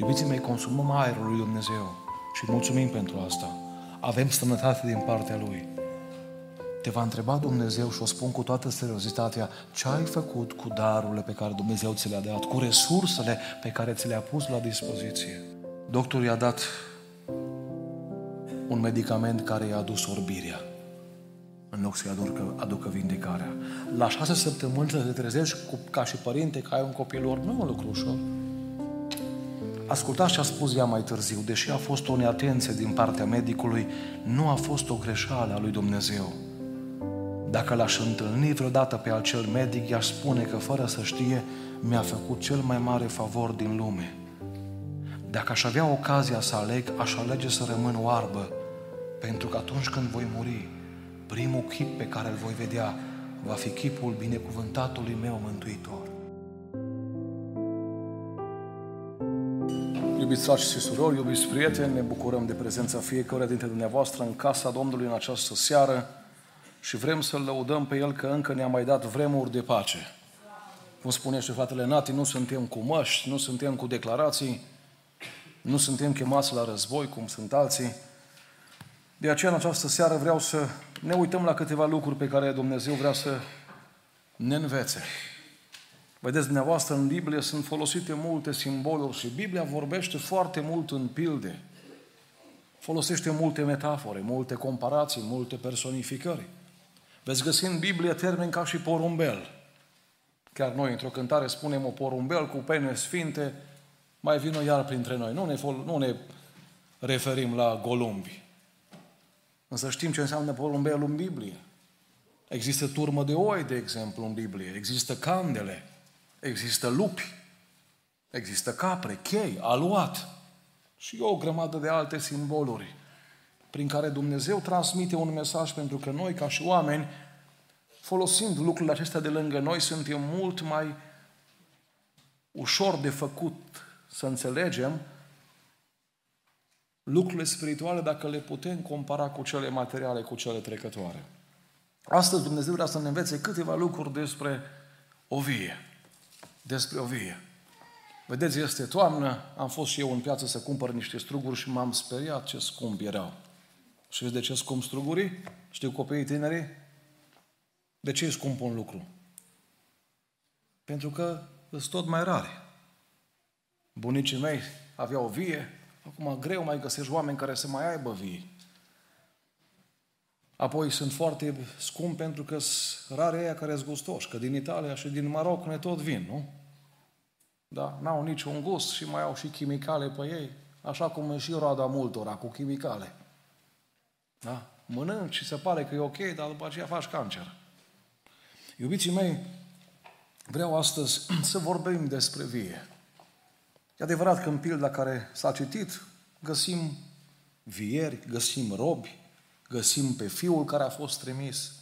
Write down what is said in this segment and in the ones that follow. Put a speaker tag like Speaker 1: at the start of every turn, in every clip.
Speaker 1: Iubiții mei, consumăm aerul lui Dumnezeu și mulțumim pentru asta. Avem sănătate din partea Lui. Te va întreba Dumnezeu și o spun cu toată seriozitatea, ce ai făcut cu darurile pe care Dumnezeu ți le-a dat, cu resursele pe care ți le-a pus la dispoziție. Doctorul i-a dat un medicament care i-a adus orbirea în loc să-i aducă, aducă vindecarea. La șase săptămâni să te trezești cu, ca și părinte că ai un copil nu e un lucru ușor. Ascultați ce a spus ea mai târziu, deși a fost o neatenție din partea medicului, nu a fost o greșeală a lui Dumnezeu. Dacă l-aș întâlni vreodată pe acel medic, i-aș spune că fără să știe, mi-a făcut cel mai mare favor din lume. Dacă aș avea ocazia să aleg, aș alege să rămân oarbă, pentru că atunci când voi muri, primul chip pe care îl voi vedea va fi chipul binecuvântatului meu mântuitor. Iubiți frați și surori, iubiți prieteni, ne bucurăm de prezența fiecare dintre dumneavoastră în casa Domnului în această seară și vrem să-L lăudăm pe El că încă ne-a mai dat vremuri de pace. Cum spune și fratele Nati, nu suntem cu măști, nu suntem cu declarații, nu suntem chemați la război, cum sunt alții. De aceea, în această seară vreau să ne uităm la câteva lucruri pe care Dumnezeu vrea să ne învețe. Vedeți, dumneavoastră, în Biblie sunt folosite multe simboluri și Biblia vorbește foarte mult în pilde. Folosește multe metafore, multe comparații, multe personificări. Veți găsi în Biblie termeni ca și porumbel. Chiar noi, într-o cântare, spunem o porumbel cu pene sfinte, mai vină iar printre noi. Nu ne, nu ne referim la golumbi. Însă știm ce înseamnă porumbel în Biblie. Există turmă de oi, de exemplu, în Biblie. Există candele. Există lupi. Există capre, chei, aluat. Și o grămadă de alte simboluri prin care Dumnezeu transmite un mesaj pentru că noi, ca și oameni, folosind lucrurile acestea de lângă noi, suntem mult mai ușor de făcut să înțelegem lucrurile spirituale dacă le putem compara cu cele materiale, cu cele trecătoare. Astăzi Dumnezeu vrea să ne învețe câteva lucruri despre o vie. Despre o vie. Vedeți, este toamnă, am fost și eu în piață să cumpăr niște struguri și m-am speriat ce scump erau. Și de ce scump strugurii? Știu copiii tineri? De ce e scump un lucru? Pentru că sunt tot mai rare. Bunicii mei aveau vie, acum greu mai găsești oameni care să mai aibă vie. Apoi sunt foarte scump pentru că sunt rare aia care sunt gustoși, că din Italia și din Maroc ne tot vin, nu? Da, n-au niciun gust și mai au și chimicale pe ei, așa cum e și roada multora cu chimicale. Da? Mănânci și se pare că e ok, dar după aceea faci cancer. Iubiții mei, vreau astăzi să vorbim despre vie. E adevărat că în pilda care s-a citit găsim vieri, găsim robi, găsim pe Fiul care a fost trimis,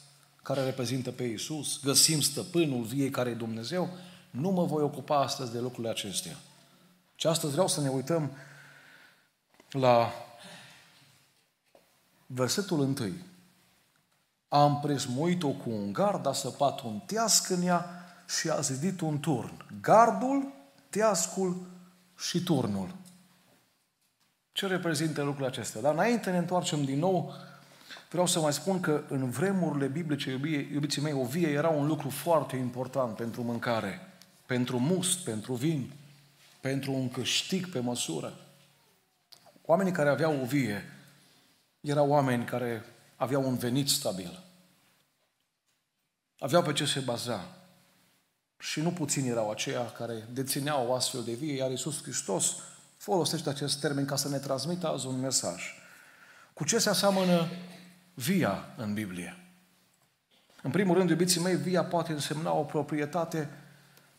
Speaker 1: care reprezintă pe Iisus, găsim stăpânul viei care e Dumnezeu. Nu mă voi ocupa astăzi de lucrurile acestea. Și astăzi vreau să ne uităm la versetul întâi. Am presmuit-o cu un gard, a săpat un teasc în ea și a zidit un turn. Gardul, teascul și turnul. Ce reprezintă lucrurile acestea? Dar înainte ne întoarcem din nou, vreau să mai spun că în vremurile biblice, iubiții mei, o vie era un lucru foarte important pentru mâncare, pentru must, pentru vin, pentru un câștig pe măsură. Oamenii care aveau o vie erau oameni care aveau un venit stabil. Aveau pe ce se baza. Și nu puțini erau aceia care dețineau o astfel de vie, iar Iisus Hristos folosește acest termen ca să ne transmită azi un mesaj. Cu ce se aseamănă via în Biblie? În primul rând, iubiții mei, via poate însemna o proprietate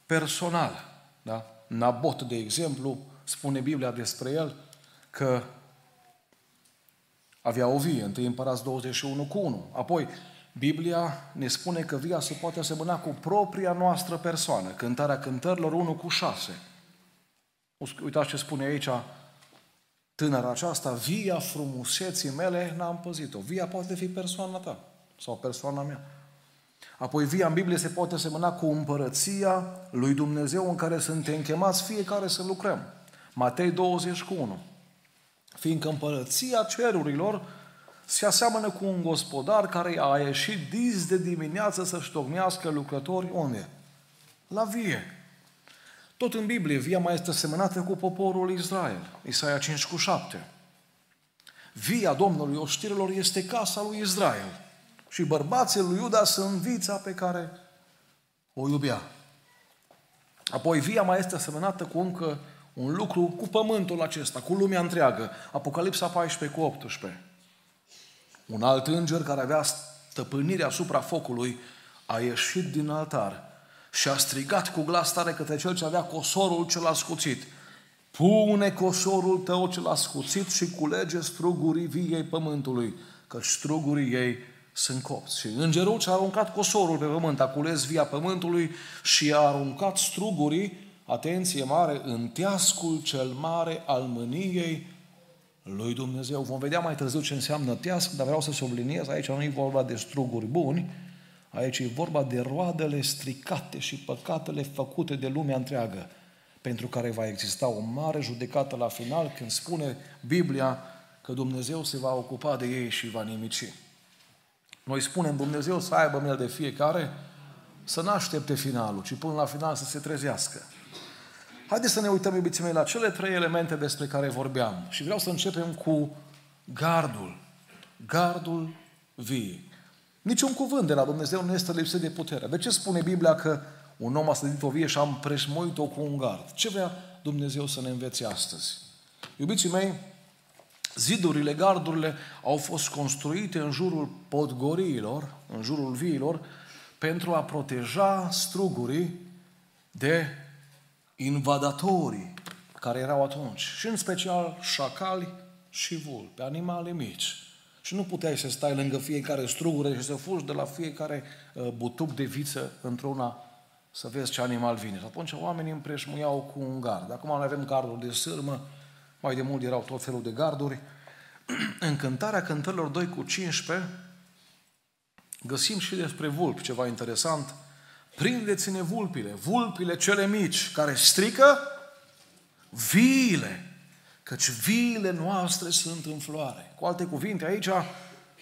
Speaker 1: personală. Da? Nabot, de exemplu, spune Biblia despre el că avea o vie, întâi împărați 21 cu 1. Apoi, Biblia ne spune că via se poate asemăna cu propria noastră persoană. Cântarea cântărilor 1 cu 6. Uitați ce spune aici tânăra aceasta, via frumuseții mele n-am păzit-o. Via poate fi persoana ta sau persoana mea. Apoi via în Biblie se poate semăna cu împărăția lui Dumnezeu în care suntem chemați fiecare să lucrăm. Matei 21. Fiindcă împărăția cerurilor se aseamănă cu un gospodar care a ieșit dis de dimineață să-și tocmească lucrători unde? La vie. Tot în Biblie, via mai este semănată cu poporul Israel. Isaia 5 cu 7. Via Domnului oștirilor este casa lui Israel. Și bărbații lui Iuda sunt vița pe care o iubea. Apoi via mai este asemănată cu încă un lucru cu pământul acesta, cu lumea întreagă. Apocalipsa 14 cu 18. Un alt înger care avea stăpânire asupra focului a ieșit din altar și a strigat cu glas tare către cel ce avea cosorul cel ascuțit. Pune cosorul tău cel ascuțit și culege strugurii viei pământului, căci strugurii ei sunt copți. Și îngerul ce a aruncat cosorul pe pământ, a cules via pământului și a aruncat strugurii, atenție mare, în teascul cel mare al mâniei lui Dumnezeu. Vom vedea mai târziu ce înseamnă teasc, dar vreau să subliniez, aici nu e vorba de struguri buni, aici e vorba de roadele stricate și păcatele făcute de lumea întreagă, pentru care va exista o mare judecată la final, când spune Biblia că Dumnezeu se va ocupa de ei și va nimici. Noi spunem Dumnezeu să aibă mil de fiecare, să nu aștepte finalul, ci până la final să se trezească. Haideți să ne uităm, iubiții mei, la cele trei elemente despre care vorbeam. Și vreau să începem cu gardul. Gardul vii. Niciun cuvânt de la Dumnezeu nu este lipsit de putere. De ce spune Biblia că un om a sădit o vie și am preșmuit-o cu un gard? Ce vrea Dumnezeu să ne învețe astăzi? Iubiții mei, zidurile, gardurile au fost construite în jurul podgoriilor, în jurul viilor, pentru a proteja strugurii de invadatorii care erau atunci. Și în special șacali și vulpi, animale mici. Și nu puteai să stai lângă fiecare strugure și să fugi de la fiecare uh, butuc de viță într-una să vezi ce animal vine. Și atunci oamenii împreșmuiau cu un gard. Acum noi avem garduri de sârmă, mai de mult erau tot felul de garduri. În cântarea cântărilor 2 cu 15 găsim și despre vulpi, ceva interesant. Prindeți-ne vulpile, vulpile cele mici, care strică viile, căci viile noastre sunt în floare. Cu alte cuvinte, aici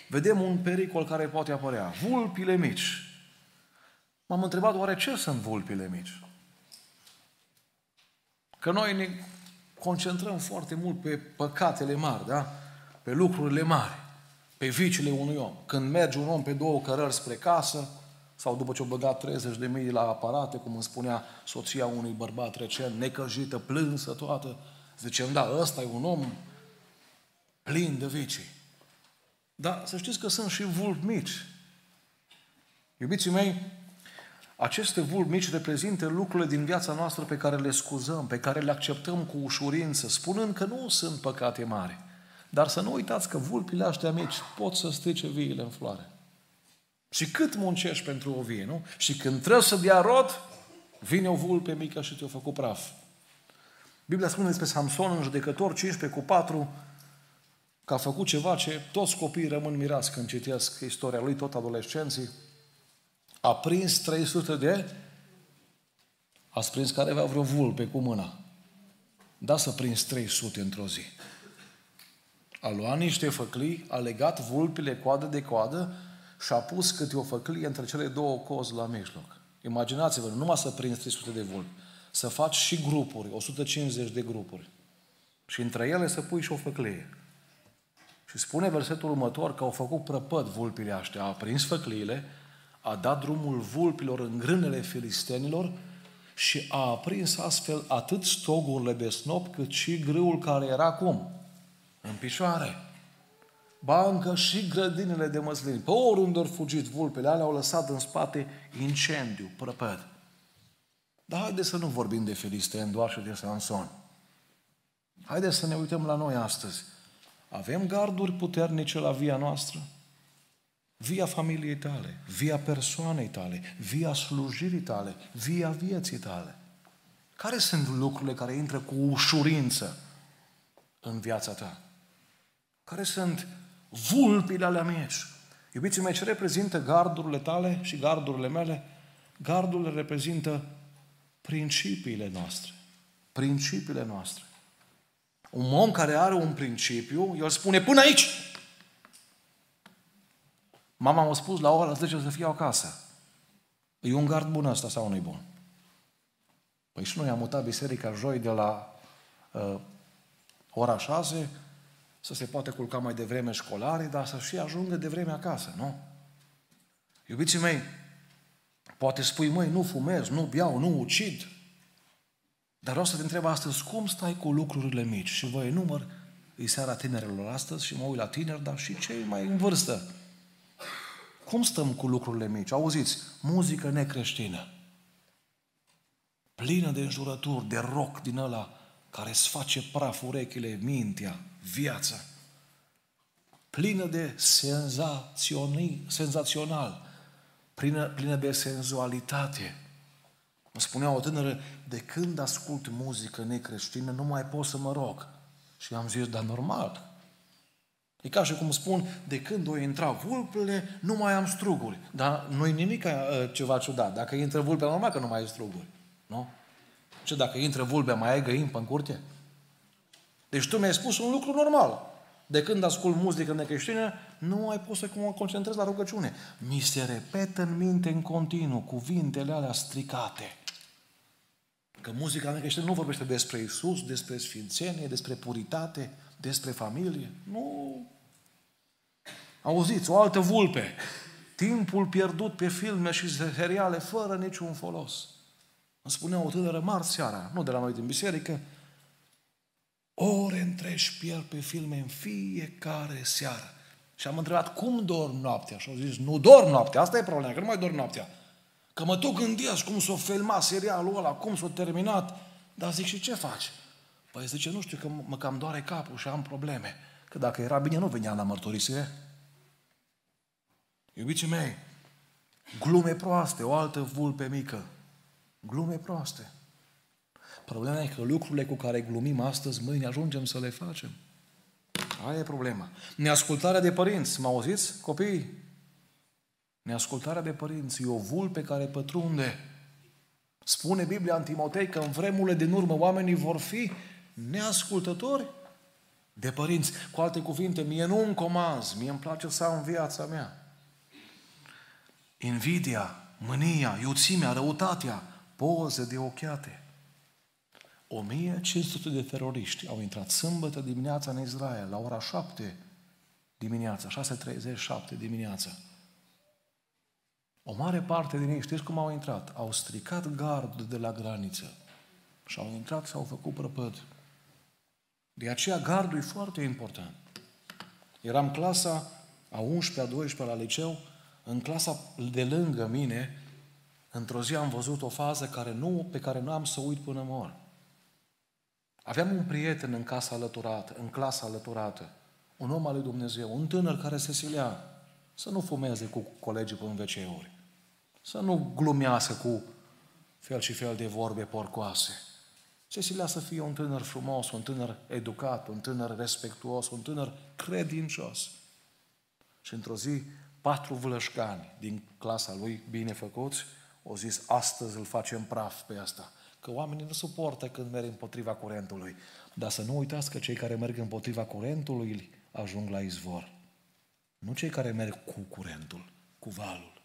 Speaker 1: vedem un pericol care poate apărea. Vulpile mici. M-am întrebat oare ce sunt vulpile mici? Că noi ne concentrăm foarte mult pe păcatele mari, da? Pe lucrurile mari, pe viciile unui om. Când merge un om pe două cărări spre casă, sau după ce au băgat 30 de mii la aparate, cum îmi spunea soția unui bărbat recent, necăjită, plânsă toată, zicem, da, ăsta e un om plin de vicii. Dar să știți că sunt și vulpi mici. Iubiții mei, aceste vulpi mici reprezintă lucrurile din viața noastră pe care le scuzăm, pe care le acceptăm cu ușurință, spunând că nu sunt păcate mari. Dar să nu uitați că vulpile astea mici pot să strice viile în floare. Și cât muncești pentru o vie, nu? Și când trebuie să dea rod, vine o vulpe mică și te-o făcut praf. Biblia spune despre Samson în judecător 15 cu 4 că a făcut ceva ce toți copiii rămân mirați când citesc istoria lui, tot adolescenții. A prins 300 de... A prins care avea vreo vulpe cu mâna. Da să prins 300 într-o zi. A luat niște făclii, a legat vulpile coadă de coadă și a pus câte o făclie între cele două cozi la mijloc. Imaginați-vă, numai să prinzi 300 de vulpi, să faci și grupuri, 150 de grupuri. Și între ele să pui și o făclie. Și spune versetul următor că au făcut prăpăd vulpile aștia, a prins făcliile, a dat drumul vulpilor în grânele filistenilor și a aprins astfel atât stogurile de snop cât și grâul care era cum? În picioare ba încă și grădinile de măslini. Pe oriunde au fugit vulpele alea, au lăsat în spate incendiu, prăpăd. Dar haideți să nu vorbim de filisteni doar și de Samson. Haideți să ne uităm la noi astăzi. Avem garduri puternice la via noastră? Via familiei tale, via persoanei tale, via slujirii tale, via vieții tale. Care sunt lucrurile care intră cu ușurință în viața ta? Care sunt vulpile alea mici. Iubiții mei, ce reprezintă gardurile tale și gardurile mele? Gardurile reprezintă principiile noastre. Principiile noastre. Un om care are un principiu, el spune până aici. Mama m-a spus la ora 10 să fiu acasă. E un gard bun ăsta sau nu-i bun? Păi și noi am mutat biserica joi de la uh, ora 6 să se poate culca mai devreme școlare, dar să și ajungă de vreme acasă, nu? Iubiții mei, poate spui, măi, nu fumez, nu beau, nu ucid, dar vreau să te întreb astăzi, cum stai cu lucrurile mici? Și voi număr, e seara tinerilor astăzi și mă uit la tineri, dar și cei mai în vârstă. Cum stăm cu lucrurile mici? Auziți, muzică necreștină, plină de înjurături, de rock din ăla care îți face praf urechile, mintea, viața, plină de senzațional, plină, plină de senzualitate. Mă spunea o tânără, de când ascult muzică necreștină, nu mai pot să mă rog. Și am zis, dar normal. E ca și cum spun, de când o intra vulpele, nu mai am struguri. Dar nu e nimic uh, ceva ciudat. Dacă intră vulpea, normal că nu mai ai struguri. Nu? Ce dacă intră vulpea, mai ai găini în curte? Deci tu mi-ai spus un lucru normal. De când ascult muzică necreștină, nu mai pot să mă concentrez la rugăciune. Mi se repetă în minte în continuu cuvintele alea stricate. Că muzica necreștină nu vorbește despre Isus, despre sfințenie, despre puritate, despre familie. Nu. Auziți, o altă vulpe. Timpul pierdut pe filme și seriale fără niciun folos. Îmi spunea o tânără marți seara, nu de la noi din biserică, ore întregi pierd pe filme în fiecare seară. Și am întrebat, cum dorm noaptea? Și au zis, nu dorm noaptea, asta e problema, că nu mai dorm noaptea. Că mă tot gândesc cum s-o filma serialul ăla, cum s-o terminat. Dar zic, și ce faci? Păi zice, nu știu, că mă cam doare capul și am probleme. Că dacă era bine, nu veneam la mărturisire. Iubiții mei, glume proaste, o altă vulpe mică. Glume proaste. Problema e că lucrurile cu care glumim astăzi, mâine ajungem să le facem. Aia e problema. Neascultarea de părinți. Mă auziți, copiii? Neascultarea de părinți e o vulpe care pătrunde. Spune Biblia în Timotei că în vremurile din urmă oamenii vor fi neascultători de părinți. Cu alte cuvinte, mie nu îmi comaz, mie îmi place să am viața mea. Invidia, mânia, iuțimea, răutatea, poze de ochiate. 1500 de teroriști au intrat sâmbătă dimineața în Israel, la ora 7 dimineața, 6.37 dimineața. O mare parte din ei, știți cum au intrat? Au stricat gardul de la graniță și au intrat și au făcut prăpăd. De aceea gardul e foarte important. Eram clasa a 11-a, 12 la liceu, în clasa de lângă mine, într-o zi am văzut o fază care nu, pe care nu am să uit până mor. Aveam un prieten în casa alăturată, în clasa alăturată, un om al lui Dumnezeu, un tânăr care se silea să nu fumeze cu colegii pe în wc să nu glumească cu fel și fel de vorbe porcoase. Se silea să fie un tânăr frumos, un tânăr educat, un tânăr respectuos, un tânăr credincios. Și într-o zi, patru vlășcani din clasa lui, bine făcuți, au zis, astăzi îl facem praf pe asta. Că oamenii nu suportă când merg împotriva curentului. Dar să nu uitați că cei care merg împotriva curentului ajung la izvor. Nu cei care merg cu curentul, cu valul.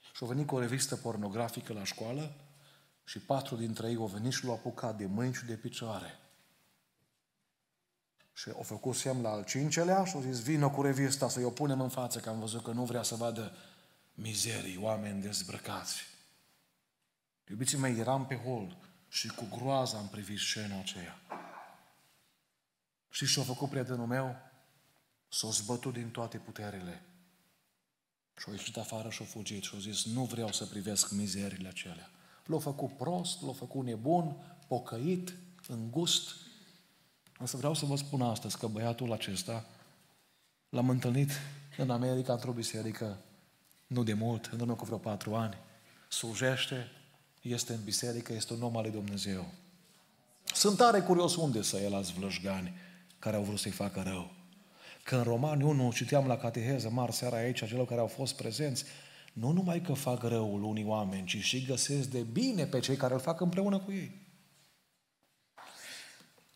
Speaker 1: Și au venit cu o revistă pornografică la școală și patru dintre ei au venit și l-au apucat de mâini și de picioare. Și au făcut semn la al cincelea și au zis, vină cu revista să-i o punem în față, că am văzut că nu vrea să vadă mizerii, oameni dezbrăcați. Iubiții mei, eram pe hol și cu groaza am privit scena aceea. Și ce-a făcut prietenul meu? S-a zbătut din toate puterile. Și a ieșit afară și a fugit și a zis, nu vreau să privesc mizerile acelea. L-a făcut prost, l-a făcut nebun, pocăit, îngust. Însă vreau să vă spun astăzi că băiatul acesta l-am întâlnit în America într-o biserică nu de mult, în urmă cu vreo patru ani. Slujește, este în biserică, este un om al lui Dumnezeu. Sunt tare curios unde să el alți vlășgani care au vrut să-i facă rău. Că în Romani 1 citeam la cateheză marți seara aici, celor care au fost prezenți, nu numai că fac răul unii oameni, ci și găsesc de bine pe cei care îl fac împreună cu ei.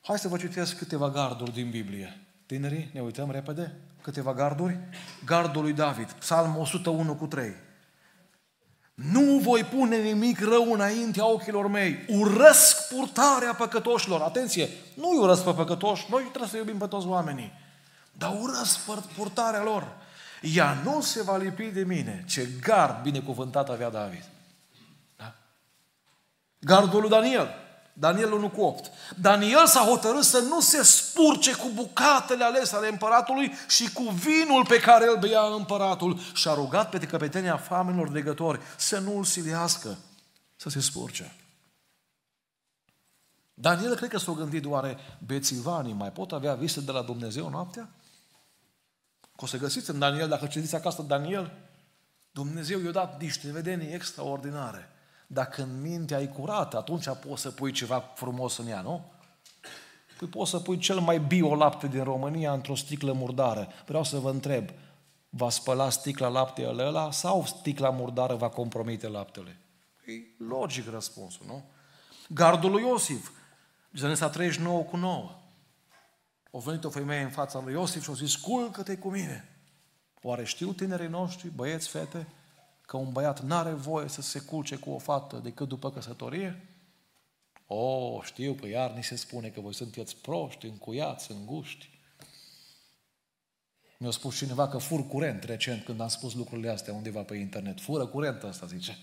Speaker 1: Hai să vă citesc câteva garduri din Biblie. Tinerii, ne uităm repede? Câteva garduri? Gardul lui David, Psalm 101 cu 3. Nu voi pune nimic rău înaintea ochilor mei. Urăsc purtarea păcătoșilor. Atenție, nu urăsc pe păcătoși, noi trebuie să iubim pe toți oamenii. Dar urăsc purtarea lor. Ea nu se va lipi de mine. Ce gard binecuvântat avea David. Da? Gardul lui Daniel. Daniel 1 cu 8. Daniel s-a hotărât să nu se spurce cu bucatele alese ale împăratului și cu vinul pe care îl bea împăratul și a rugat pe căpetenia famenilor legători să nu îl silească să se spurce. Daniel cred că s-a gândit oare bețivanii mai pot avea vise de la Dumnezeu noaptea? Că o să găsiți în Daniel, dacă citiți acasă Daniel, Dumnezeu i-a dat niște vedenii extraordinare. Dacă în mintea ai curată, atunci poți să pui ceva frumos în ea, nu? Păi poți să pui cel mai bio lapte din România într-o sticlă murdară. Vreau să vă întreb, va spăla sticla lapte ăla sau sticla murdară va compromite laptele? E logic răspunsul, nu? Gardul lui Iosif, Genesa 39 cu 9. O venit o femeie în fața lui Iosif și a zis, culcă-te cu mine. Oare știu tinerii noștri, băieți, fete, că un băiat n-are voie să se culce cu o fată decât după căsătorie? O, oh, știu că iar ni se spune că voi sunteți proști, încuiați, înguști. Mi-a spus cineva că fur curent recent când am spus lucrurile astea undeva pe internet. Fură curent ăsta, zice.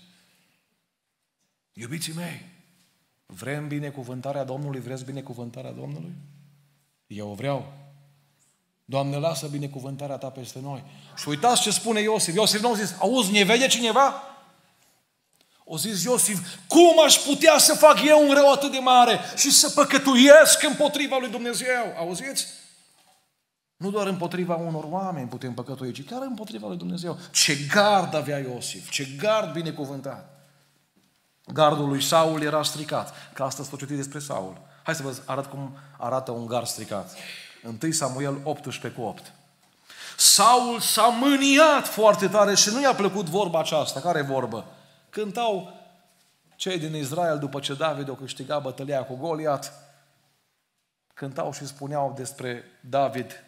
Speaker 1: Iubiții mei, vrem binecuvântarea Domnului? Vreți binecuvântarea Domnului? Eu o vreau. Doamne, lasă binecuvântarea Ta peste noi. Și uitați ce spune Iosif. Iosif nu a zis, auzi, ne vede cineva? O zis Iosif, cum aș putea să fac eu un rău atât de mare și să păcătuiesc împotriva lui Dumnezeu? Auziți? Nu doar împotriva unor oameni putem păcătui, ci chiar împotriva lui Dumnezeu. Ce gard avea Iosif, ce gard binecuvântat. Gardul lui Saul era stricat, că astăzi s-a citit despre Saul. Hai să vă arăt cum arată un gard stricat. 1 Samuel 18 cu 8. Saul s-a mâniat foarte tare și nu i-a plăcut vorba aceasta. Care vorbă? Cântau cei din Israel după ce David o câștiga bătălia cu Goliat, cântau și spuneau despre David,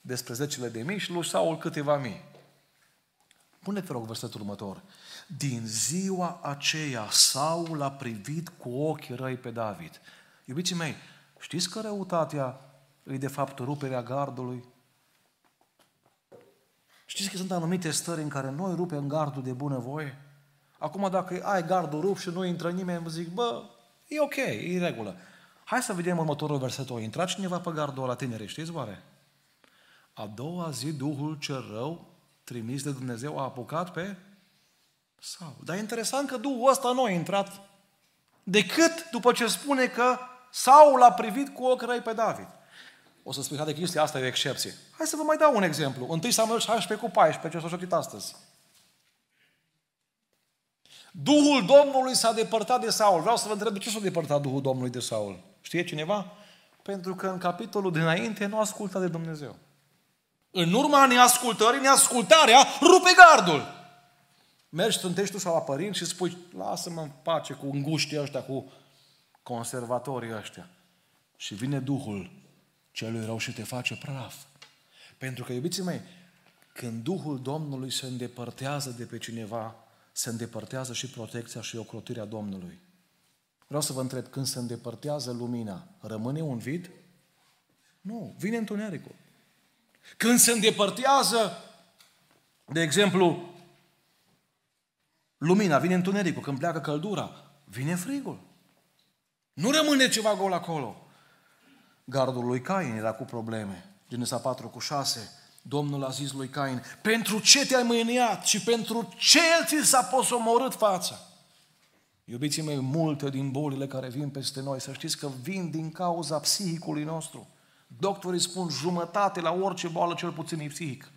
Speaker 1: despre zecile de mii și lui Saul câteva mii. Pune-te rog versetul următor. Din ziua aceea Saul a privit cu ochii răi pe David. Iubiții mei, știți că răutatea e de fapt ruperea gardului? Știți că sunt anumite stări în care noi rupem gardul de bunăvoie? Acum dacă ai gardul rup și nu intră nimeni, zic, bă, e ok, e în regulă. Hai să vedem următorul verset. O intrat cineva pe gardul la tinere, știți oare? A doua zi Duhul cel rău, trimis de Dumnezeu, a apucat pe Saul. Dar e interesant că Duhul ăsta nu a intrat decât după ce spune că Saul a privit cu ochi răi pe David. O să spui, de chestia asta e o excepție. Hai să vă mai dau un exemplu. 1 Samuel 16 cu 14, ce s-a citit astăzi. Duhul Domnului s-a depărtat de Saul. Vreau să vă întreb de ce s-a depărtat Duhul Domnului de Saul. Știe cineva? Pentru că în capitolul dinainte nu ascultă de Dumnezeu. În urma neascultării, neascultarea rupe gardul. Mergi, stântești tu sau la părinți și spui, lasă-mă în pace cu înguștii ăștia, cu conservatorii ăștia. Și vine Duhul celui rău și te face praf. Pentru că, iubiții mei, când Duhul Domnului se îndepărtează de pe cineva, se îndepărtează și protecția și ocrotirea Domnului. Vreau să vă întreb, când se îndepărtează lumina, rămâne un vid? Nu, vine întunericul. Când se îndepărtează, de exemplu, lumina, vine întunericul. Când pleacă căldura, vine frigul. Nu rămâne ceva gol acolo. Gardul lui Cain era cu probleme. Genesa 4 cu 6. Domnul a zis lui Cain, pentru ce te-ai mâniat și pentru ce ți s-a posomorât fața? Iubiții mei, multe din bolile care vin peste noi, să știți că vin din cauza psihicului nostru. Doctorii spun jumătate la orice boală, cel puțin e psihic.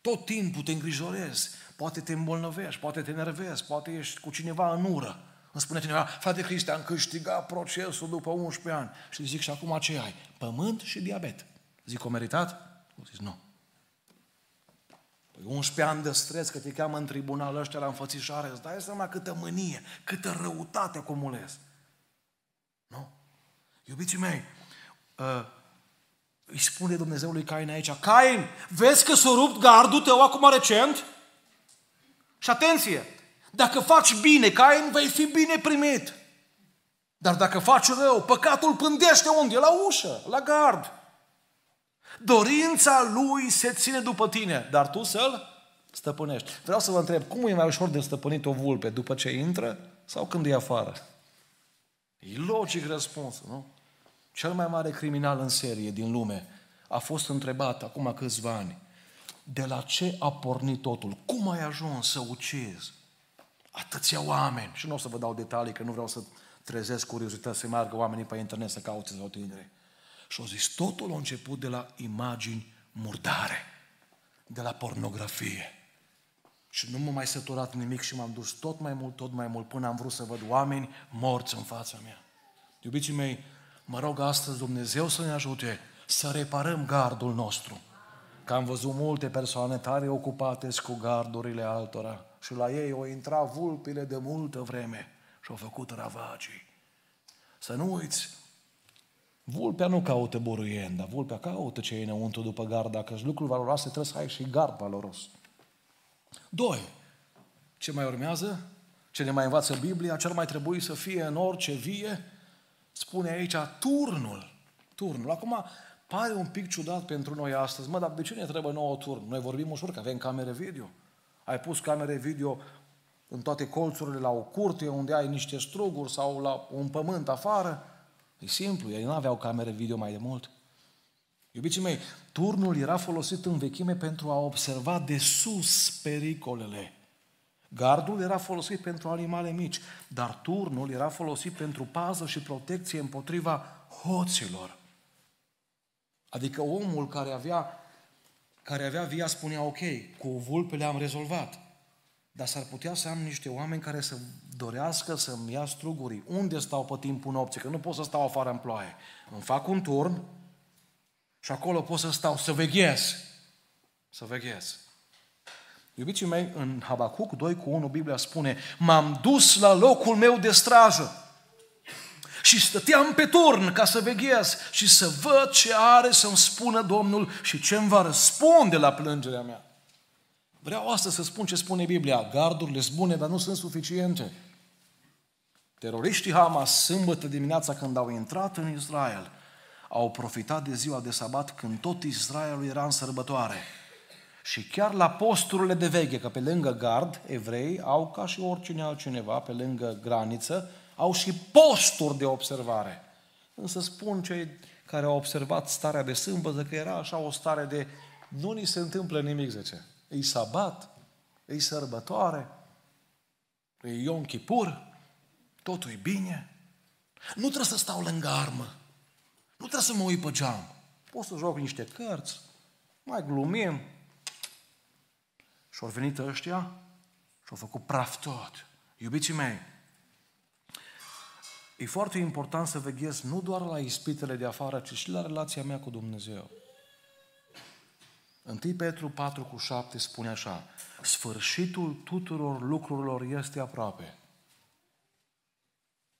Speaker 1: Tot timpul te îngrijorezi, poate te îmbolnăvești, poate te nervezi, poate ești cu cineva în ură. Îmi spune cineva, frate Cristian, am câștigat procesul după 11 ani. Și zic, și acum ce ai? Pământ și diabet. Zic, o meritat? O zis, nu. Păi 11 ani de stres, că te cheamă în tribunal ăștia la înfățișare, îți dai seama câtă mânie, câtă răutate acumulezi. Nu? Iubiții mei, uh, îi spune Dumnezeu lui Cain aici, Cain, vezi că s-a rupt gardul tău acum recent? Și atenție, dacă faci bine, Cain, vei fi bine primit. Dar dacă faci rău, păcatul pândește unde? La ușă, la gard. Dorința lui se ține după tine, dar tu să-l stăpânești. Vreau să vă întreb, cum e mai ușor de stăpânit o vulpe? După ce intră sau când e afară? E logic răspunsul, nu? Cel mai mare criminal în serie din lume a fost întrebat acum câțiva ani de la ce a pornit totul? Cum ai ajuns să ucizi atâția oameni? Și nu o să vă dau detalii, că nu vreau să trezesc curiozitatea să meargă oamenii pe internet să caute sau tinere. Și au zis, totul a început de la imagini murdare, de la pornografie. Și nu m-am mai săturat nimic și m-am dus tot mai mult, tot mai mult, până am vrut să văd oameni morți în fața mea. Iubiții mei, mă rog astăzi Dumnezeu să ne ajute să reparăm gardul nostru. Că am văzut multe persoane tare ocupate cu gardurile altora și la ei au intrat vulpile de multă vreme și au făcut ravagii. Să nu uiți, vulpea nu caută buruien, dar vulpea caută ce e înăuntru după gard. Dacă și lucruri valoroase, trebuie să ai și gard valoros. Doi, ce mai urmează? Ce ne mai învață Biblia? Ce ar mai trebui să fie în orice vie? Spune aici turnul. Turnul. Acum, pare un pic ciudat pentru noi astăzi. Mă, dar de ce ne trebuie nouă turn? Noi vorbim ușor că avem camere video. Ai pus camere video în toate colțurile la o curte unde ai niște struguri sau la un pământ afară. E simplu, ei nu aveau camere video mai de mult. Iubiții mei, turnul era folosit în vechime pentru a observa de sus pericolele. Gardul era folosit pentru animale mici, dar turnul era folosit pentru pază și protecție împotriva hoților. Adică omul care avea, care avea via spunea, ok, cu vulpele am rezolvat. Dar s-ar putea să am niște oameni care să dorească să-mi ia strugurii. Unde stau pe timpul nopții? Că nu pot să stau afară în ploaie. Îmi fac un turn și acolo pot să stau, să veghez. Să veghez. Iubiții mei, în Habacuc 2 cu 1, Biblia spune, m-am dus la locul meu de strajă și stăteam pe turn ca să veghez și să văd ce are să-mi spună Domnul și ce îmi va răspunde la plângerea mea. Vreau astăzi să spun ce spune Biblia. Gardurile sunt bune, dar nu sunt suficiente. Teroriștii Hamas, sâmbătă dimineața când au intrat în Israel, au profitat de ziua de sabat când tot Israelul era în sărbătoare. Și chiar la posturile de veche, că pe lângă gard, evrei au ca și oricine altcineva, pe lângă graniță, au și posturi de observare. Însă spun cei care au observat starea de sâmbătă că era așa o stare de nu ni se întâmplă nimic, zice. E sabat, e sărbătoare, e Ion Chipur, totul e bine. Nu trebuie să stau lângă armă. Nu trebuie să mă uit pe geam. Pot să joc niște cărți, mai glumim. Și au venit ăștia și au făcut praf tot. Iubiții mei, e foarte important să veghez nu doar la ispitele de afară, ci și la relația mea cu Dumnezeu. 1 Petru 4 cu 7 spune așa, sfârșitul tuturor lucrurilor este aproape.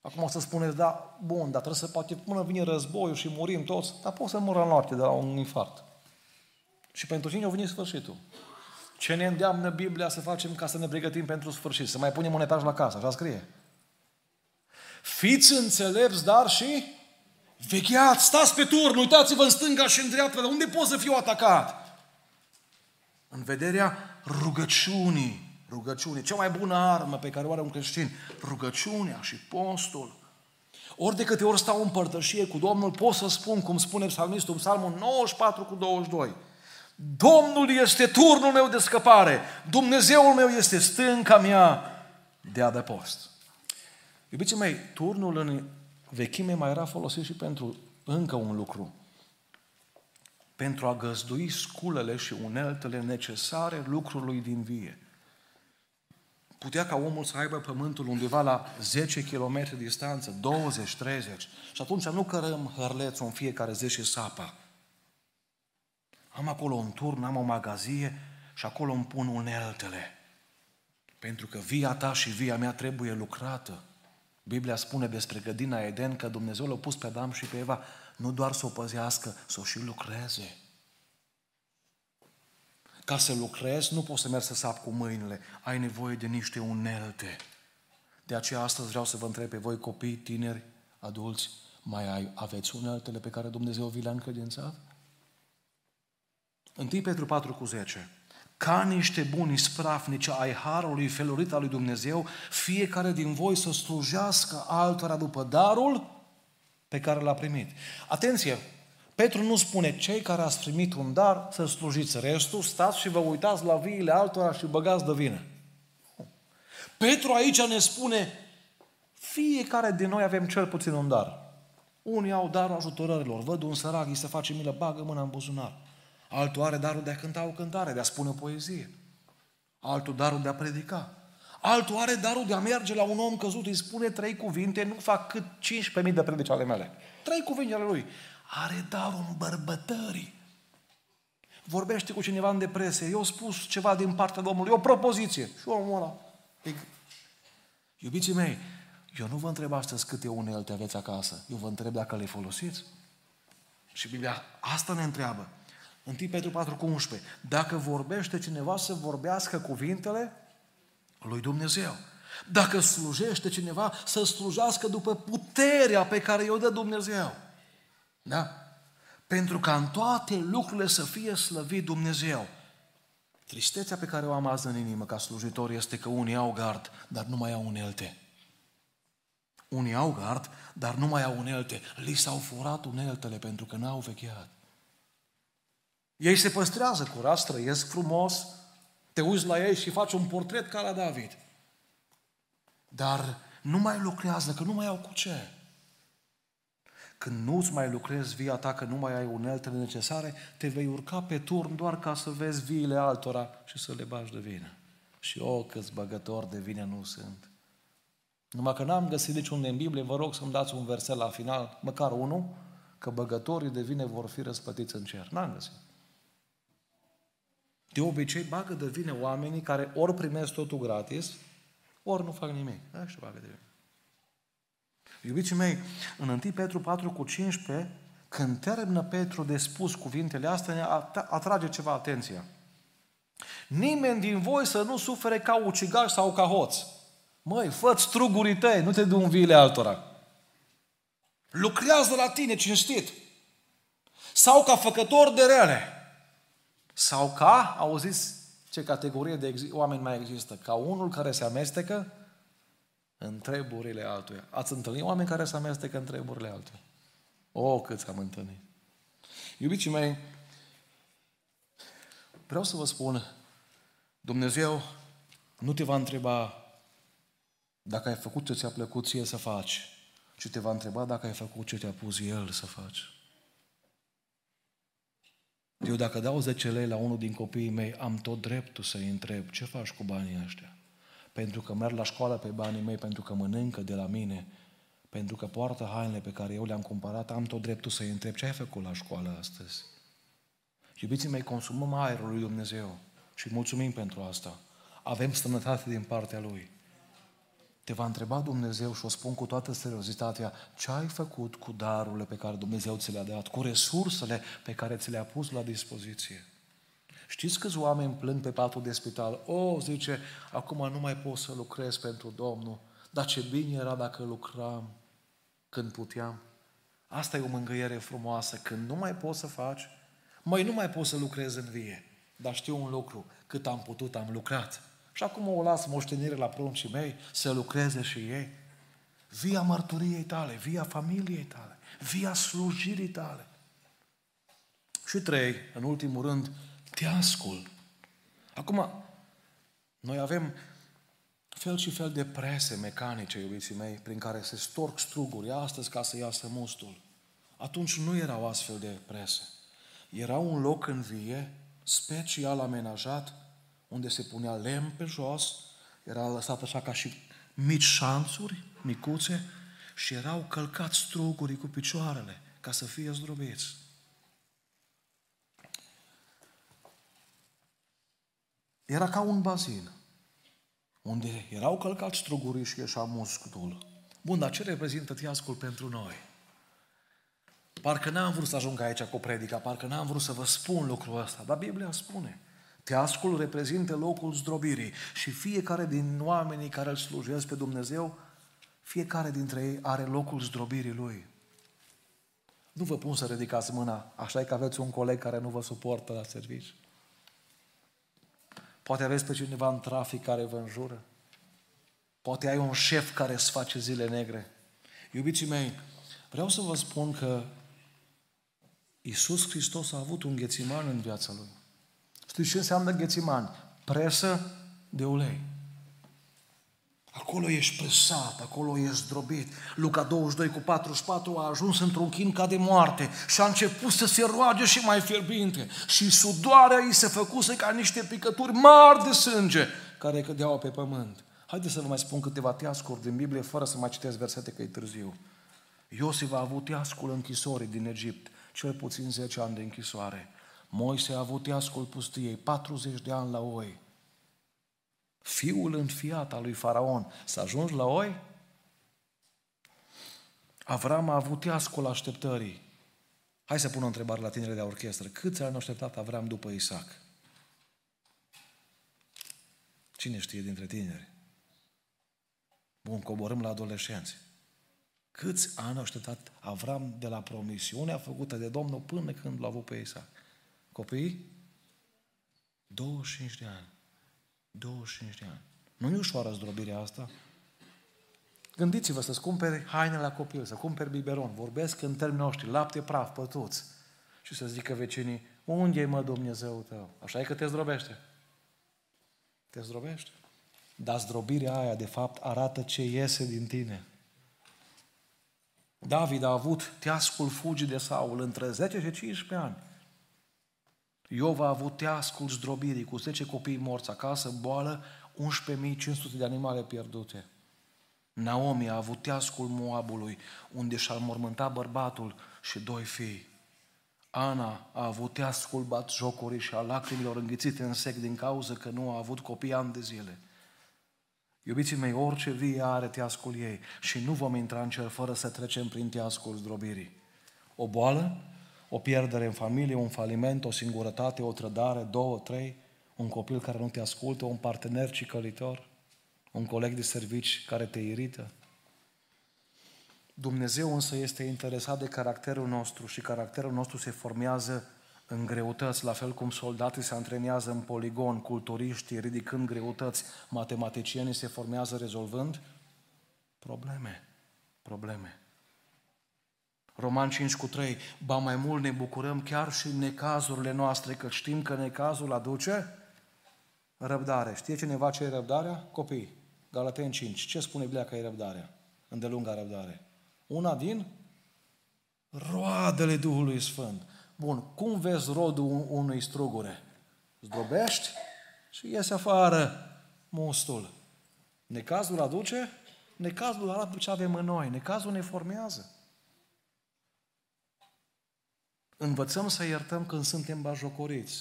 Speaker 1: Acum o să spuneți, da, bun, dar trebuie să poate până vine războiul și murim toți, dar pot să mură în noapte de la un infart. Și pentru cine a venit sfârșitul? Ce ne îndeamnă Biblia să facem ca să ne pregătim pentru sfârșit? Să mai punem un etaj la casă, așa scrie. Fiți înțelepți, dar și vegheați, stați pe turn, uitați-vă în stânga și în dreapta, unde pot să fiu atacat? În vederea rugăciunii. Rugăciunii. Cea mai bună armă pe care o are un creștin. Rugăciunea și postul. Ori de câte ori stau în părtășie cu Domnul, pot să spun, cum spune psalmistul, psalmul 94 cu 22. Domnul este turnul meu de scăpare. Dumnezeul meu este stânca mea de adăpost. Iubiții mei, turnul în vechime mai era folosit și pentru încă un lucru pentru a găzdui sculele și uneltele necesare lucrului din vie. Putea ca omul să aibă pământul undeva la 10 km distanță, 20, 30. Și atunci nu cărăm hărlețul în fiecare zi și sapa. Am acolo un turn, am o magazie și acolo îmi pun uneltele. Pentru că via ta și via mea trebuie lucrată. Biblia spune despre grădina Eden că Dumnezeu l-a pus pe Adam și pe Eva nu doar să o păzească, să o și lucreze. Ca să lucrezi, nu poți să mergi să sap cu mâinile. Ai nevoie de niște unelte. De aceea astăzi vreau să vă întreb pe voi, copii, tineri, adulți, mai ai, aveți uneltele pe care Dumnezeu vi le-a încredințat? 1 Petru 4 cu 10. Ca niște buni sprafnici ai harului felurit al lui Dumnezeu, fiecare din voi să slujească altora după darul pe care l-a primit. Atenție! Petru nu spune, cei care ați primit un dar, să slujiți restul, stați și vă uitați la viile altora și băgați de vină. Petru aici ne spune, fiecare din noi avem cel puțin un dar. Unii au darul ajutorărilor. Văd un sărac, îi se face milă, bagă mâna în buzunar. Altul are darul de a cânta o cântare, de a spune o poezie. Altul darul de a predica. Altul are darul de a merge la un om căzut, îi spune trei cuvinte, nu fac cât 15.000 de predici ale mele. Trei cuvinte ale lui. Are darul îmbărbătării. Vorbește cu cineva în depresie, eu spus ceva din partea Domnului, o propoziție. Și omul ăla. Iubiții mei, eu nu vă întreb astăzi câte unelte aveți acasă. Eu vă întreb dacă le folosiți. Și Biblia asta ne întreabă. 1 Petru 4 cu 11. Dacă vorbește cineva să vorbească cuvintele lui Dumnezeu. Dacă slujește cineva, să slujească după puterea pe care i-o dă Dumnezeu. Da? Pentru ca în toate lucrurile să fie slăvit Dumnezeu. Tristețea pe care o am azi în inimă ca slujitor este că unii au gard, dar nu mai au unelte. Unii au gard, dar nu mai au unelte. Li s-au furat uneltele pentru că n-au vecheat. Ei se păstrează curat, trăiesc frumos, te uiți la ei și faci un portret ca la David. Dar nu mai lucrează, că nu mai au cu ce. Când nu-ți mai lucrezi via ta, că nu mai ai uneltele necesare, te vei urca pe turn doar ca să vezi viile altora și să le bagi de vină. Și o, oh, câți băgători de vină nu sunt. Numai că n-am găsit niciunde în Biblie, vă rog să-mi dați un verset la final, măcar unul, că băgătorii de vine vor fi răspătiți în cer. N-am găsit. De obicei bagă de vine oamenii care ori primesc totul gratis, ori nu fac nimic. Așa bagă de vine. Iubiții mei, în 1 Petru 4 cu 15, când termină Petru de spus cuvintele astea, ne atrage ceva atenția. Nimeni din voi să nu sufere ca ucigaș sau ca hoț. Măi, fă strugurii tăi, nu te du în viile altora. Lucrează la tine cinstit. Sau ca făcător de rele. Sau ca, auziți ce categorie de oameni mai există? Ca unul care se amestecă în treburile altuia. Ați întâlnit oameni care se amestecă în treburile altuia? O, câți am întâlnit. Iubiții mei, vreau să vă spun, Dumnezeu nu te va întreba dacă ai făcut ce ți-a plăcut ție să faci, ci te va întreba dacă ai făcut ce te-a pus El să faci. Eu dacă dau 10 lei la unul din copiii mei, am tot dreptul să-i întreb, ce faci cu banii ăștia? Pentru că merg la școală pe banii mei, pentru că mănâncă de la mine, pentru că poartă hainele pe care eu le-am cumpărat, am tot dreptul să-i întreb, ce ai făcut la școală astăzi? Iubiții mei, consumăm aerul lui Dumnezeu și mulțumim pentru asta. Avem sănătate din partea Lui. Te va întreba Dumnezeu și o spun cu toată seriozitatea, ce ai făcut cu darurile pe care Dumnezeu ți le-a dat, cu resursele pe care ți le-a pus la dispoziție. Știți câți oameni plâng pe patul de spital? O, zice, acum nu mai pot să lucrez pentru Domnul, dar ce bine era dacă lucram când puteam. Asta e o mângâiere frumoasă. Când nu mai poți să faci, mai nu mai poți să lucrezi în vie. Dar știu un lucru, cât am putut, am lucrat. Și acum o las moștenire la pruncii mei să lucreze și ei. Via mărturiei tale, via familiei tale, via slujirii tale. Și trei, în ultimul rând, te ascult. Acum, noi avem fel și fel de prese mecanice, iubiții mei, prin care se storc struguri astăzi ca să iasă mustul. Atunci nu erau astfel de prese. Era un loc în vie, special amenajat, unde se punea lemn pe jos, era lăsat așa ca și mici șanțuri, micuțe, și erau călcați strugurii cu picioarele ca să fie zdrobiți. Era ca un bazin, unde erau călcați strugurii și ieșea muscutul. Bun, dar ce reprezintă tiascul pentru noi? Parcă n-am vrut să ajung aici cu predica, parcă n-am vrut să vă spun lucrul ăsta, dar Biblia spune. Teascul reprezintă locul zdrobirii și fiecare din oamenii care îl slujesc pe Dumnezeu, fiecare dintre ei are locul zdrobirii lui. Nu vă pun să ridicați mâna, așa e că aveți un coleg care nu vă suportă la serviciu. Poate aveți pe cineva în trafic care vă înjură. Poate ai un șef care îți face zile negre. Iubiții mei, vreau să vă spun că Iisus Hristos a avut un ghețiman în viața Lui. Știți ce înseamnă ghețiman? Presă de ulei. Acolo ești presat, acolo ești zdrobit. Luca 22 cu 44 a ajuns într-un chin ca de moarte și a început să se roage și mai fierbinte. Și sudoarea îi se făcuse ca niște picături mari de sânge care cădeau pe pământ. Haideți să vă mai spun câteva teascuri din Biblie fără să mai citesc versete că e târziu. Iosif a avut teascul închisorii din Egipt, cel puțin 10 ani de închisoare. Moise a avut teascul pustiei, 40 de ani la oi. Fiul înfiat al lui Faraon. Să ajungi la oi? Avram a avut teascul așteptării. Hai să pun o întrebare la tinere de orchestră. Câți ani a așteptat Avram după Isaac? Cine știe dintre tineri? Bun, coborâm la adolescenți. Câți ani a așteptat Avram de la promisiunea făcută de Domnul până când l-a avut pe Isaac? Copiii? 25 de ani. 25 de ani. Nu e ușoară zdrobirea asta. Gândiți-vă să-ți cumperi haine la copil, să cumperi biberon. Vorbesc în termeni noștri, lapte praf, pătuți. Și să zică vecinii, unde e mă Dumnezeu tău? Așa e că te zdrobește. Te zdrobește. Dar zdrobirea aia, de fapt, arată ce iese din tine. David a avut teascul fugii de Saul între 10 și 15 ani. Iov a avut teascul zdrobirii cu 10 copii morți acasă, boală, 11.500 de animale pierdute. Naomi a avut teascul Moabului, unde și-a mormântat bărbatul și doi fii. Ana a avut teascul bat jocurii și a lacrimilor înghițite în sec din cauză că nu a avut copii ani de zile. Iubiții mei, orice vie are teascul ei și nu vom intra în cer fără să trecem prin teascul zdrobirii. O boală, o pierdere în familie, un faliment, o singurătate, o trădare, două, trei, un copil care nu te ascultă, un partener cicălitor, un coleg de servici care te irită. Dumnezeu însă este interesat de caracterul nostru și caracterul nostru se formează în greutăți, la fel cum soldații se antrenează în poligon, culturiștii ridicând greutăți, matematicienii se formează rezolvând probleme. Probleme. Roman 5 cu 3, ba mai mult ne bucurăm chiar și în necazurile noastre, că știm că necazul aduce răbdare. Știe cineva ce e răbdarea? Copii. Galaten 5. Ce spune Biblia că e răbdarea? Îndelunga răbdare. Una din roadele Duhului Sfânt. Bun, cum vezi rodul unui strugure? Zdrobești și iese afară mustul. Necazul aduce? Necazul arată ce avem în noi. Necazul ne formează. Învățăm să iertăm când suntem bajocoriți.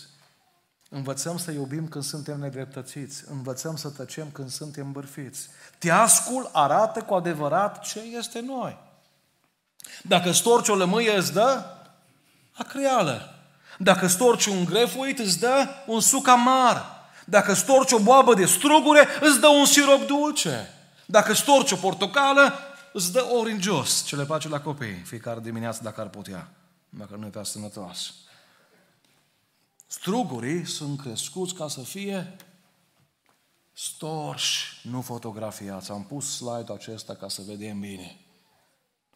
Speaker 1: Învățăm să iubim când suntem nedreptățiți. Învățăm să tăcem când suntem bârfiți. Teascul arată cu adevărat ce este noi. Dacă storci o lămâie îți dă acrială. Dacă storci un grefuit îți dă un suc amar. Dacă storci o boabă de strugure îți dă un sirop dulce. Dacă storci o portocală îți dă orangios. Ce le face la copii fiecare dimineață dacă ar putea dacă nu e prea sănătos. Strugurii sunt crescuți ca să fie storși, nu fotografiați. Am pus slide-ul acesta ca să vedem bine.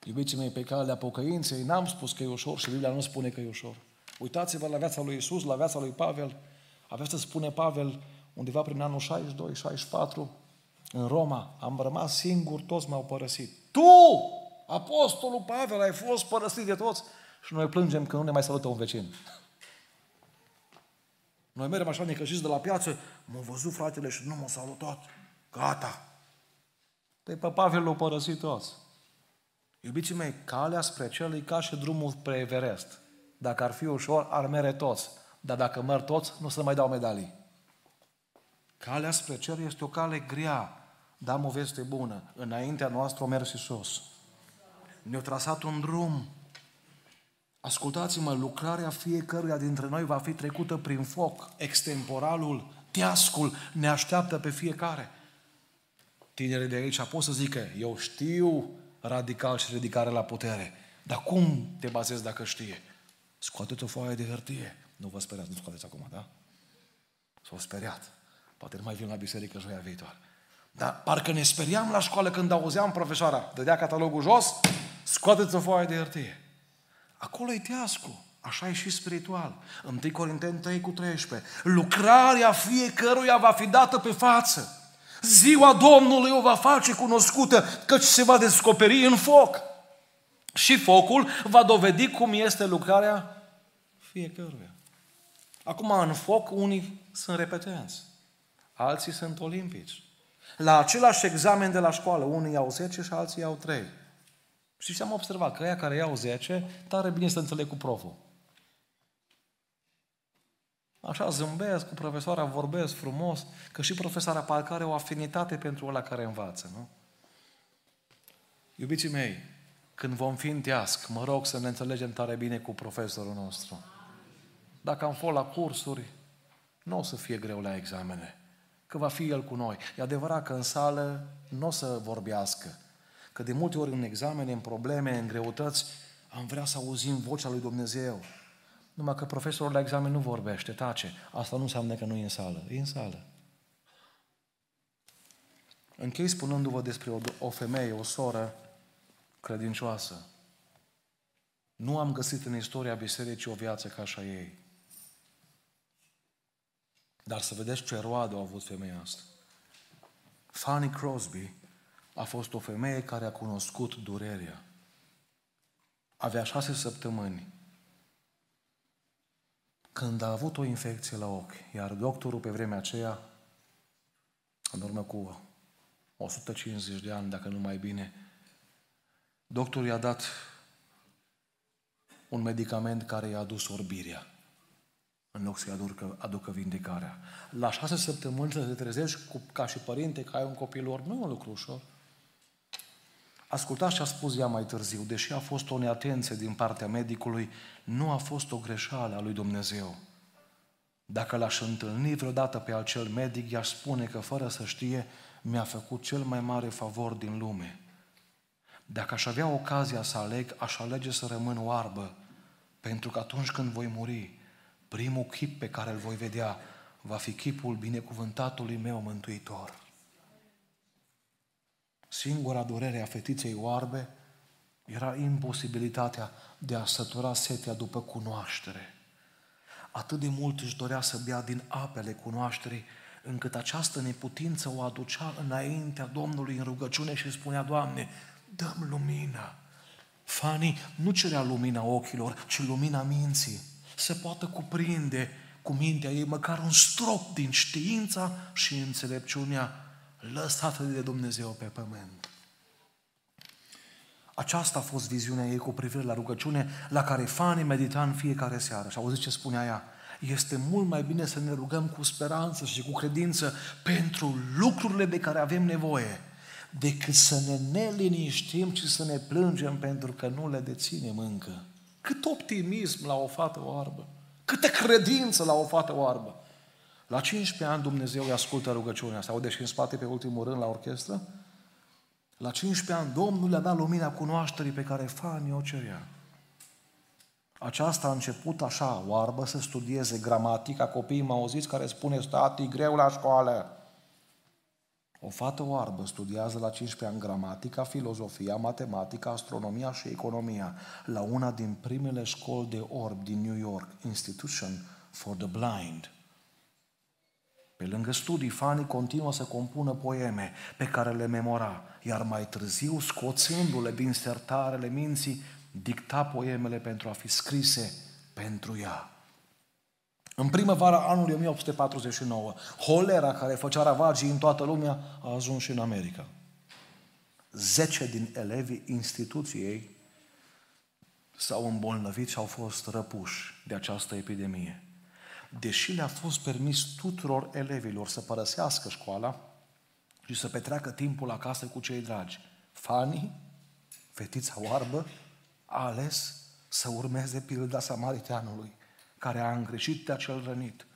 Speaker 1: Iubiții mei, pe calea pocăinței, n-am spus că e ușor și Biblia nu spune că e ușor. Uitați-vă la viața lui Isus, la viața lui Pavel. Avea să spune Pavel undeva prin anul 62-64 în Roma. Am rămas singur, toți m-au părăsit. Tu, apostolul Pavel, ai fost părăsit de toți. Și noi plângem că nu ne mai salută un vecin. Noi mergem așa necăjiți de la piață, m-a văzut fratele și nu m-a salutat. Gata. Păi pe Pavel l-au părăsit toți. Iubiții mei, calea spre cel e ca și drumul spre Everest. Dacă ar fi ușor, ar mere toți. Dar dacă merg toți, nu se mai dau medalii. Calea spre cer este o cale grea, Dar am o veste bună. Înaintea noastră o mers Iisus. Ne-a trasat un drum. Ascultați-mă, lucrarea fiecăruia dintre noi va fi trecută prin foc. Extemporalul, teascul ne așteaptă pe fiecare. Tinerii de aici pot să zică, eu știu radical și ridicare la putere. Dar cum te bazezi dacă știe? Scoate-ți o foaie de hârtie. Nu vă speriați, nu scoateți acum, da? S-au speriat. Poate nu mai vin la biserică joia viitoare. Dar parcă ne speriam la școală când auzeam profesoara, dădea catalogul jos, scoateți o foaie de hârtie. Acolo e teascu. Așa e și spiritual. 1 Corinteni 3 cu 13. Lucrarea fiecăruia va fi dată pe față. Ziua Domnului o va face cunoscută, căci se va descoperi în foc. Și focul va dovedi cum este lucrarea fiecăruia. Acum, în foc, unii sunt repetenți, alții sunt olimpici. La același examen de la școală, unii iau 10 și alții iau 3. Și am observat că aia care iau 10, tare bine să înțeleg cu proful. Așa zâmbesc cu profesoara, vorbesc frumos, că și profesoara parcă are o afinitate pentru ăla care învață, nu? Iubiții mei, când vom fi în teasc, mă rog să ne înțelegem tare bine cu profesorul nostru. Dacă am fost la cursuri, nu o să fie greu la examene, că va fi el cu noi. E adevărat că în sală nu o să vorbească, că de multe ori în examene, în probleme, în greutăți, am vrea să auzim vocea lui Dumnezeu. Numai că profesorul la examen nu vorbește, tace. Asta nu înseamnă că nu e în sală. E în sală. Închei spunându-vă despre o, o femeie, o soră credincioasă. Nu am găsit în istoria bisericii o viață ca așa ei. Dar să vedeți ce roadă a avut femeia asta. Fanny Crosby a fost o femeie care a cunoscut durerea. Avea șase săptămâni când a avut o infecție la ochi, iar doctorul pe vremea aceea, în urmă cu 150 de ani, dacă nu mai bine, doctorul i-a dat un medicament care i-a adus orbirea în loc să-i aducă, aducă vindecarea. La șase săptămâni să te trezești cu, ca și părinte că ai un copil orb, nu e un lucru ușor. Ascultați ce a spus ea mai târziu, deși a fost o neatenție din partea medicului, nu a fost o greșeală a lui Dumnezeu. Dacă l-aș întâlni vreodată pe acel medic, i-aș spune că fără să știe, mi-a făcut cel mai mare favor din lume. Dacă aș avea ocazia să aleg, aș alege să rămân oarbă, pentru că atunci când voi muri, primul chip pe care îl voi vedea va fi chipul binecuvântatului meu mântuitor. Singura durere a fetiței oarbe era imposibilitatea de a sătura setea după cunoaștere. Atât de mult își dorea să bea din apele cunoașterii, încât această neputință o aducea înaintea Domnului în rugăciune și spunea, Doamne, dăm lumina. Fanii nu cerea lumina ochilor, ci lumina minții. Să poată cuprinde cu mintea ei măcar un strop din știința și înțelepciunea lăsată de Dumnezeu pe pământ. Aceasta a fost viziunea ei cu privire la rugăciune la care fanii medita în fiecare seară. Și auziți ce spunea ea? Este mult mai bine să ne rugăm cu speranță și cu credință pentru lucrurile de care avem nevoie, decât să ne neliniștim și să ne plângem pentru că nu le deținem încă. Cât optimism la o fată oarbă! Câtă credință la o fată oarbă! La 15 ani Dumnezeu îi ascultă rugăciunea. Se aude și în spate pe ultimul rând la orchestră? La 15 ani Domnul le-a dat lumina cunoașterii pe care fanii o cerea. Aceasta a început așa, oarbă, să studieze gramatica. Copiii m-au auzit care spune, stati, greu la școală. O fată oarbă studiază la 15 ani gramatica, filozofia, matematica, astronomia și economia la una din primele școli de orb din New York, Institution for the Blind. Pe lângă studii, Fani continuă să compună poeme pe care le memora, iar mai târziu, scoțându-le din sertarele minții, dicta poemele pentru a fi scrise pentru ea. În primăvara anului 1849, holera care făcea ravagii în toată lumea a ajuns și în America. Zece din elevii instituției s-au îmbolnăvit și au fost răpuși de această epidemie deși le-a fost permis tuturor elevilor să părăsească școala, și să petreacă timpul acasă cu cei dragi. Fani, fetița oarbă, a ales să urmeze pilda samariteanului, care a îngreșit de acel rănit.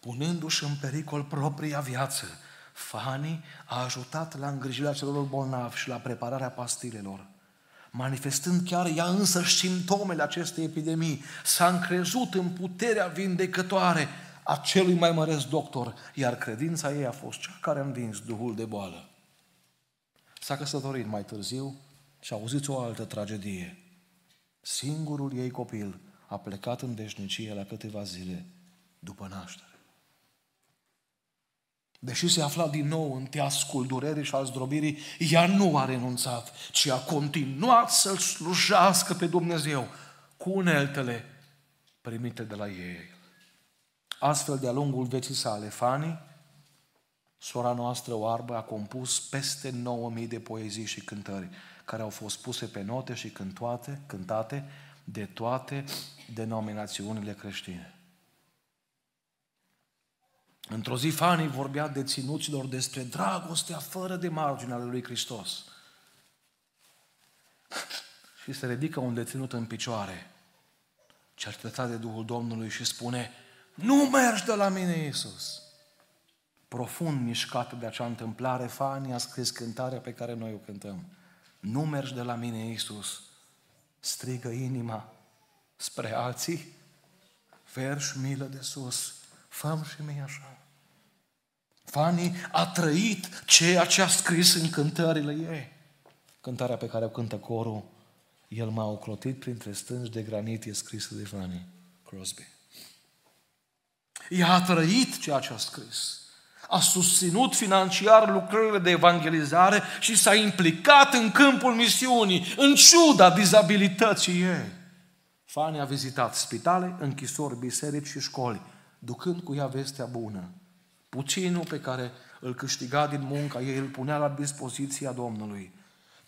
Speaker 1: Punându-și în pericol propria viață, Fani a ajutat la îngrijirea celor bolnavi și la prepararea pastilelor. Manifestând chiar ea însă simptomele acestei epidemii, s-a încrezut în puterea vindecătoare a celui mai măreț doctor, iar credința ei a fost cea care a învins duhul de boală. S-a căsătorit mai târziu și a auzit o altă tragedie. Singurul ei copil a plecat în deșnicie la câteva zile după naștere. Deși se afla din nou în teascul durerii și al zdrobirii, ea nu a renunțat, ci a continuat să-L slujească pe Dumnezeu cu uneltele primite de la ei. Astfel, de-a lungul vieții sale, Fani, sora noastră oarbă, a compus peste 9000 de poezii și cântări, care au fost puse pe note și cântoate, cântate de toate denominațiunile creștine. Într-o zi Fani vorbea deținuților despre dragostea fără de margine ale lui Hristos. și se ridică un deținut în picioare, cercetat de Duhul Domnului și spune, nu mergi de la mine, Iisus. Profund mișcat de acea întâmplare, Fani a scris cântarea pe care noi o cântăm. Nu mergi de la mine, Iisus. Strigă inima spre alții, verș milă de sus, făm și mie așa. Fani a trăit ceea ce a scris în cântările ei. Cântarea pe care o cântă corul, El m-a ocrotit printre stânci de granit, e scrisă de Fanny Crosby. Ea a trăit ceea ce a scris. A susținut financiar lucrările de evangelizare și s-a implicat în câmpul misiunii, în ciuda dizabilității ei. Fani a vizitat spitale, închisori, biserici și școli, ducând cu ea vestea bună. Puținul pe care îl câștiga din munca ei îl punea la dispoziția Domnului.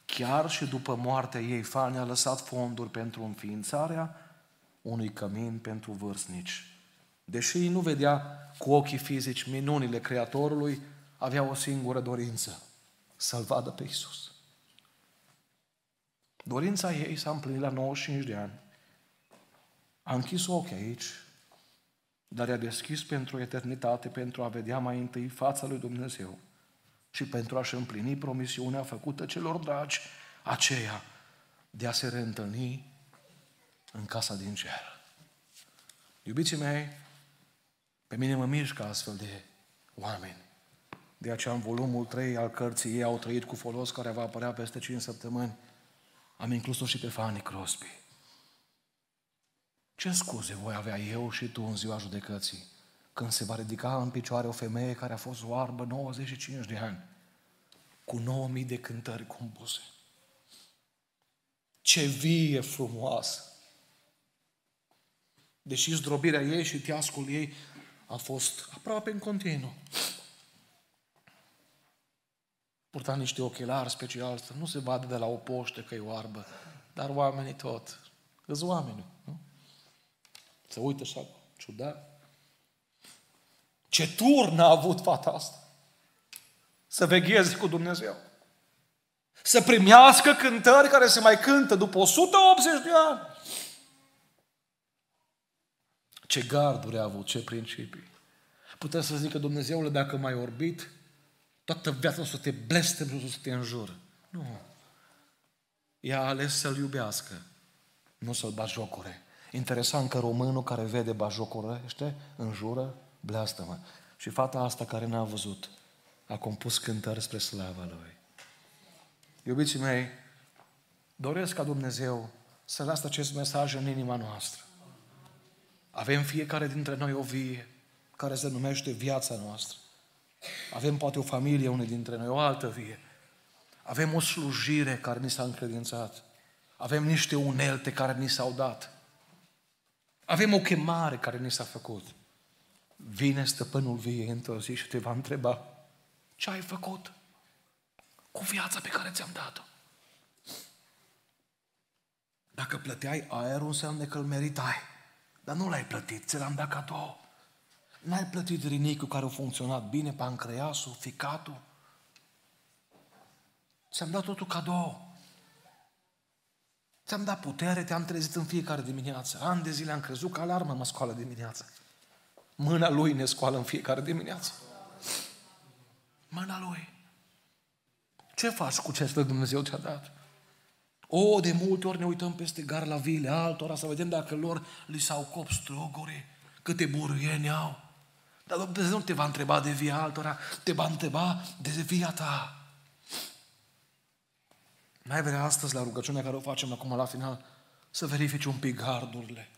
Speaker 1: Chiar și după moartea ei, Fani a lăsat fonduri pentru înființarea unui cămin pentru vârstnici. Deși nu vedea cu ochii fizici minunile Creatorului, avea o singură dorință, să-L vadă pe Isus. Dorința ei s-a împlinit la 95 de ani. A închis ochii aici, dar i-a deschis pentru eternitate, pentru a vedea mai întâi fața lui Dumnezeu și pentru a-și împlini promisiunea făcută celor dragi, aceea de a se reîntâlni în casa din cer. Iubiții mei, pe mine mă mișcă astfel de oameni. De aceea în volumul 3 al cărții ei au trăit cu folos care va apărea peste 5 săptămâni. Am inclus-o și pe Fanny Crosby. Ce scuze voi avea eu și tu în ziua judecății când se va ridica în picioare o femeie care a fost oarbă 95 de ani cu 9000 de cântări compuse? Ce vie frumoasă! Deși zdrobirea ei și teascul ei a fost aproape în continuu. Purta niște ochelari special, să nu se vadă de la o poște că e oarbă, dar oamenii tot. Îți oameni, nu? Se uită așa, ciudat. Ce turn a avut fata asta? Să vegheze cu Dumnezeu. Să primească cântări care se mai cântă după 180 de ani. Ce garduri a avut, ce principii. Putem să zică Dumnezeule, dacă m-ai orbit, toată viața o să te blestem și o să te înjur. Nu. Ea a ales să-L iubească, nu să-L bajocure. Interesant că românul care vede bajocorește, înjură, bleastă-mă. Și fata asta care n-a văzut, a compus cântări spre slava Lui. Iubiții mei, doresc ca Dumnezeu să lasă acest mesaj în inima noastră. Avem fiecare dintre noi o vie care se numește viața noastră. Avem poate o familie, unul dintre noi, o altă vie. Avem o slujire care ni s-a încredințat. Avem niște unelte care ni s-au dat. Avem o chemare care ni s-a făcut. Vine stăpânul vie într-o zi și te va întreba ce ai făcut cu viața pe care ți-am dat-o. Dacă plăteai aerul, înseamnă că îl meritai. Dar nu l-ai plătit, ți l-am dat cadou. N-ai plătit rinicul care a funcționat bine, pancreasul, ficatul. Ți-am dat totul cadou. Ți-am dat putere, te-am trezit în fiecare dimineață. Ani de zile am crezut că alarmă mă scoală dimineața. Mâna Lui ne scoală în fiecare dimineață. Mâna Lui. Ce faci cu ce Dumnezeu ți-a dat? O, de multe ori ne uităm peste gar la vile altora să vedem dacă lor li s-au cop stroguri, câte buruieni au. Dar Dumnezeu nu te va întreba de via altora, te va întreba de via ta. Mai vrea astăzi la rugăciunea care o facem acum la final să verifici un pic gardurile.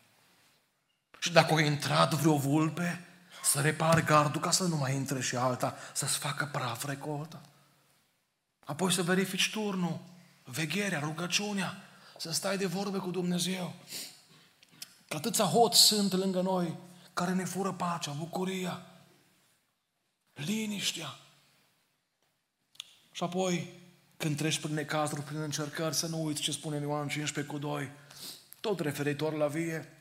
Speaker 1: Și dacă a intrat vreo vulpe, să repar gardul ca să nu mai intre și alta, să-ți facă praf recolta. Apoi să verifici turnul, vegherea, rugăciunea, să stai de vorbe cu Dumnezeu. Că atâția hoți sunt lângă noi care ne fură pacea, bucuria, liniștea. Și apoi, când treci prin necazuri, prin încercări, să nu uiți ce spune Ioan 15 cu 2, tot referitor la vie,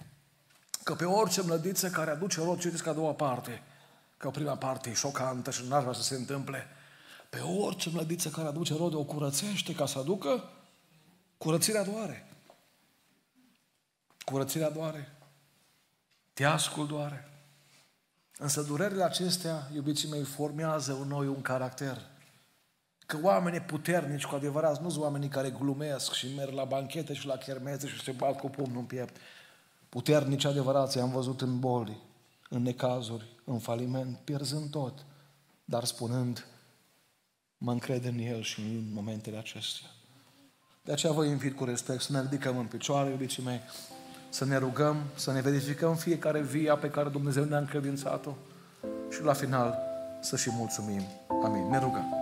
Speaker 1: că pe orice mlădiță care aduce rod, citiți ca a doua parte, că prima parte e șocantă și n-ar vrea să se întâmple, pe orice mlădiță care aduce rod, o curățește ca să aducă, curățirea doare. Curățirea doare. Teascul doare. Însă durerile acestea, iubiții mei, formează în noi un caracter. Că oamenii puternici, cu adevărat, nu sunt oamenii care glumesc și merg la banchete și la chermeze și se bat cu pumnul în piept. Puternici adevărați am văzut în boli, în necazuri, în faliment, pierzând tot, dar spunând, mă încred în El și în momentele acestea. De aceea vă invit cu respect să ne ridicăm în picioare, iubiții mei, să ne rugăm, să ne verificăm fiecare via pe care Dumnezeu ne-a încredințat-o și la final să și mulțumim. Amin. Ne rugăm.